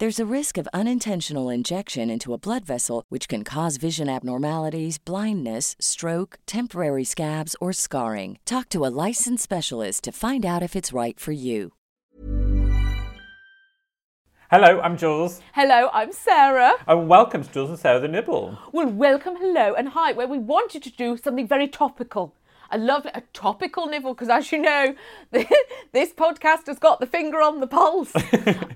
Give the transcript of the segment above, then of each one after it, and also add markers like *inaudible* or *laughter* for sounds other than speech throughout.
There's a risk of unintentional injection into a blood vessel, which can cause vision abnormalities, blindness, stroke, temporary scabs, or scarring. Talk to a licensed specialist to find out if it's right for you. Hello, I'm Jules, Hello, I'm Sarah. and welcome to Jules and Sarah the Nibble. Well, welcome, hello, and hi, where we wanted to do something very topical. I love a topical nibble because, as you know, *laughs* this podcast has got the finger on the pulse. *laughs*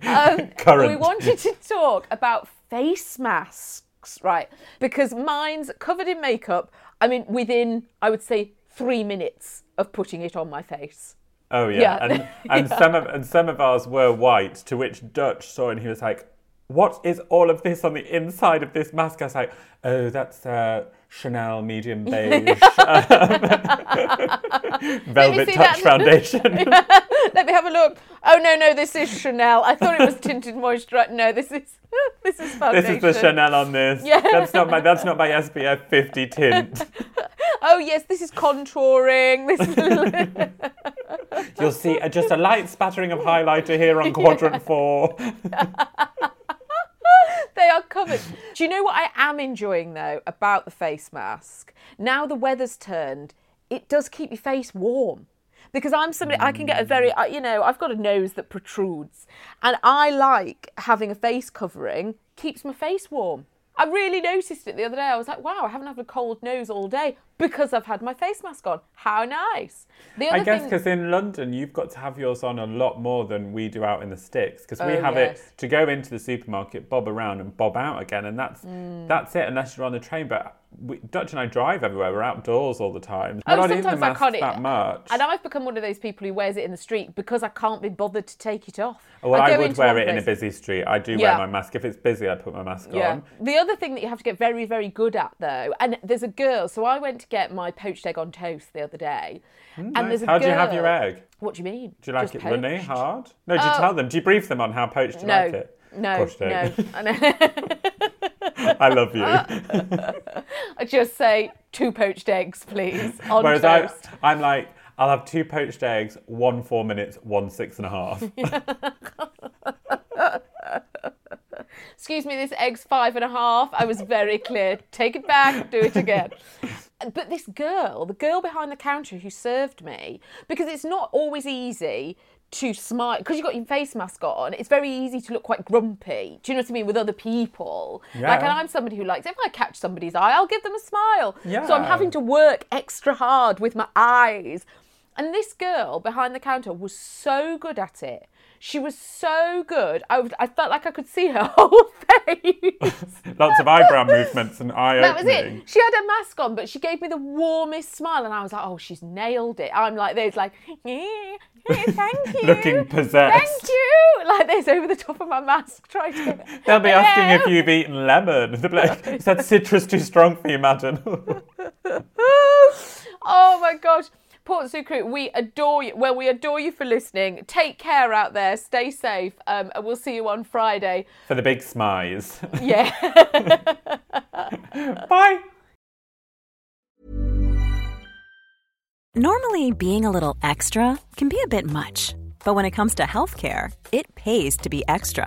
Um, Current. We wanted to talk about face masks, right? Because mine's covered in makeup. I mean, within, I would say, three minutes of putting it on my face. Oh yeah, Yeah. and *laughs* and some of and some of ours were white. To which Dutch saw and he was like, "What is all of this on the inside of this mask?" I was like, "Oh, that's uh, Chanel medium *laughs* beige um, *laughs* velvet touch *laughs* foundation." Let me have a look. Oh no, no, this is Chanel. I thought it was tinted moisturizer. No, this is this is foundation. this is the Chanel on this. Yeah. That's not my that's not my SPF 50 tint. Oh yes, this is contouring. This is little... You'll see uh, just a light spattering of highlighter here on quadrant four. They are covered. Do you know what I am enjoying though about the face mask? Now the weather's turned, it does keep your face warm. Because I'm somebody, I can get a very, you know, I've got a nose that protrudes, and I like having a face covering. Keeps my face warm. I really noticed it the other day. I was like, wow, I haven't had a cold nose all day because I've had my face mask on. How nice. The other I guess thing- because in London you've got to have yours on a lot more than we do out in the sticks because we Oh, have yes. it to go into the supermarket, bob around and bob out again, and that's Mm. that's it unless you're on the train. But we, Dutch and I drive everywhere. We're outdoors all the time. Oh, We're not in the sometimes I can't- that much. And I've become one of those people who wears it in the street because I can't be bothered to take it off. Oh, well, I, go would wear it in a busy street. I do Yeah. wear my mask. If it's busy, I put my mask Yeah. on. The other thing that you have to get very, very good at, though, and there's a girl. So I went to get my poached egg on toast the other day, hmm, and Nice. there's a girl. How girl. do you have your egg? What do you mean? Do you like Just it runny, hard? No, do you Oh. tell them? Do you brief them on how poached you No, like it? No, Poached no. *laughs* I love you. *laughs* I just say two poached eggs, please, on Whereas I. I'm like, I'll have two poached eggs, one four minutes, one six and a half. *laughs* Excuse me, this egg's five and a half. I was very clear. Take it back, do it again. But this girl, the girl behind the counter who served me, because it's not always easy to smile, because you've got your face mask on, it's very easy to look quite grumpy. Do you know what I mean? With other people. Yeah. Like, and I'm somebody who likes, if I catch somebody's eye, I'll give them a smile. yeah. So I'm having to work extra hard with my eyes. And this girl behind the counter was so good at it. She was so good. I, was, I felt like I could see her *laughs* whole face. *laughs* Lots of eyebrow movements and eye that was opening. it. She had a mask on, but she gave me the warmest smile, and I was like, "Oh, she's nailed it." I'm like this, like, "Yeah, yeah, "Thank you, Looking possessed. thank you," like this over the top of my mask, *laughs* trying to. They'll be asking if you've eaten lemon. They'll be like, is that citrus too strong for you, madam? oh my gosh. Port Sucre, we adore you. Well, we adore you for listening. Take care out there. Stay safe. Um, and we'll see you on Friday. for the big smize. *laughs* Yeah. *laughs* Bye. Normally, being a little extra can be a bit much, But when it comes to healthcare, it pays to be extra.